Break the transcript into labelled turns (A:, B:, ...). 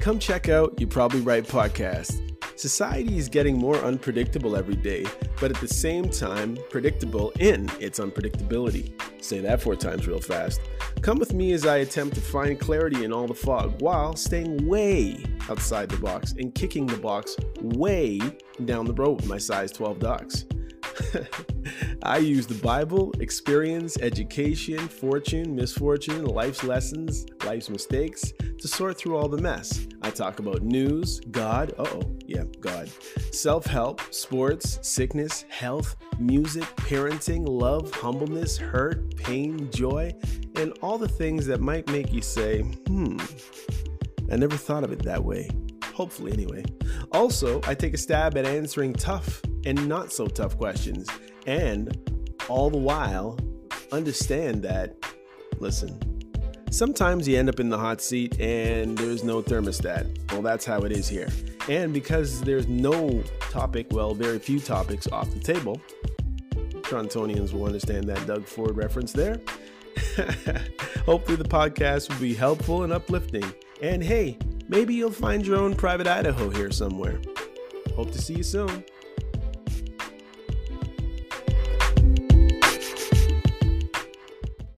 A: come check out You're Probably Right podcast. Society is getting more unpredictable every day, but at the same time, predictable in its unpredictability. Say that four times real fast. Come with me as I attempt to find clarity in all the fog while staying way outside the box and kicking the box way down the road with my size 12 docs. I use the Bible, experience, education, fortune, misfortune, life's lessons, life's mistakes to sort through all the mess. I talk about news, God, oh, yeah, God, self help, sports, sickness, health, music, parenting, love, humbleness, hurt, pain, joy, and all the things that might make you say, hmm, I never thought of it that way. Hopefully, anyway. Also, I take a stab at answering tough and not so tough questions, and all the while, understand that, listen, sometimes you end up in the hot seat and there's no thermostat. Well, that's how it is here. And because there's no topic, well, very few topics off the table, Torontonians will understand that Doug Ford reference there. Hopefully, the podcast will be helpful and uplifting. And hey, maybe you'll find your own private Idaho here somewhere. Hope to see you soon.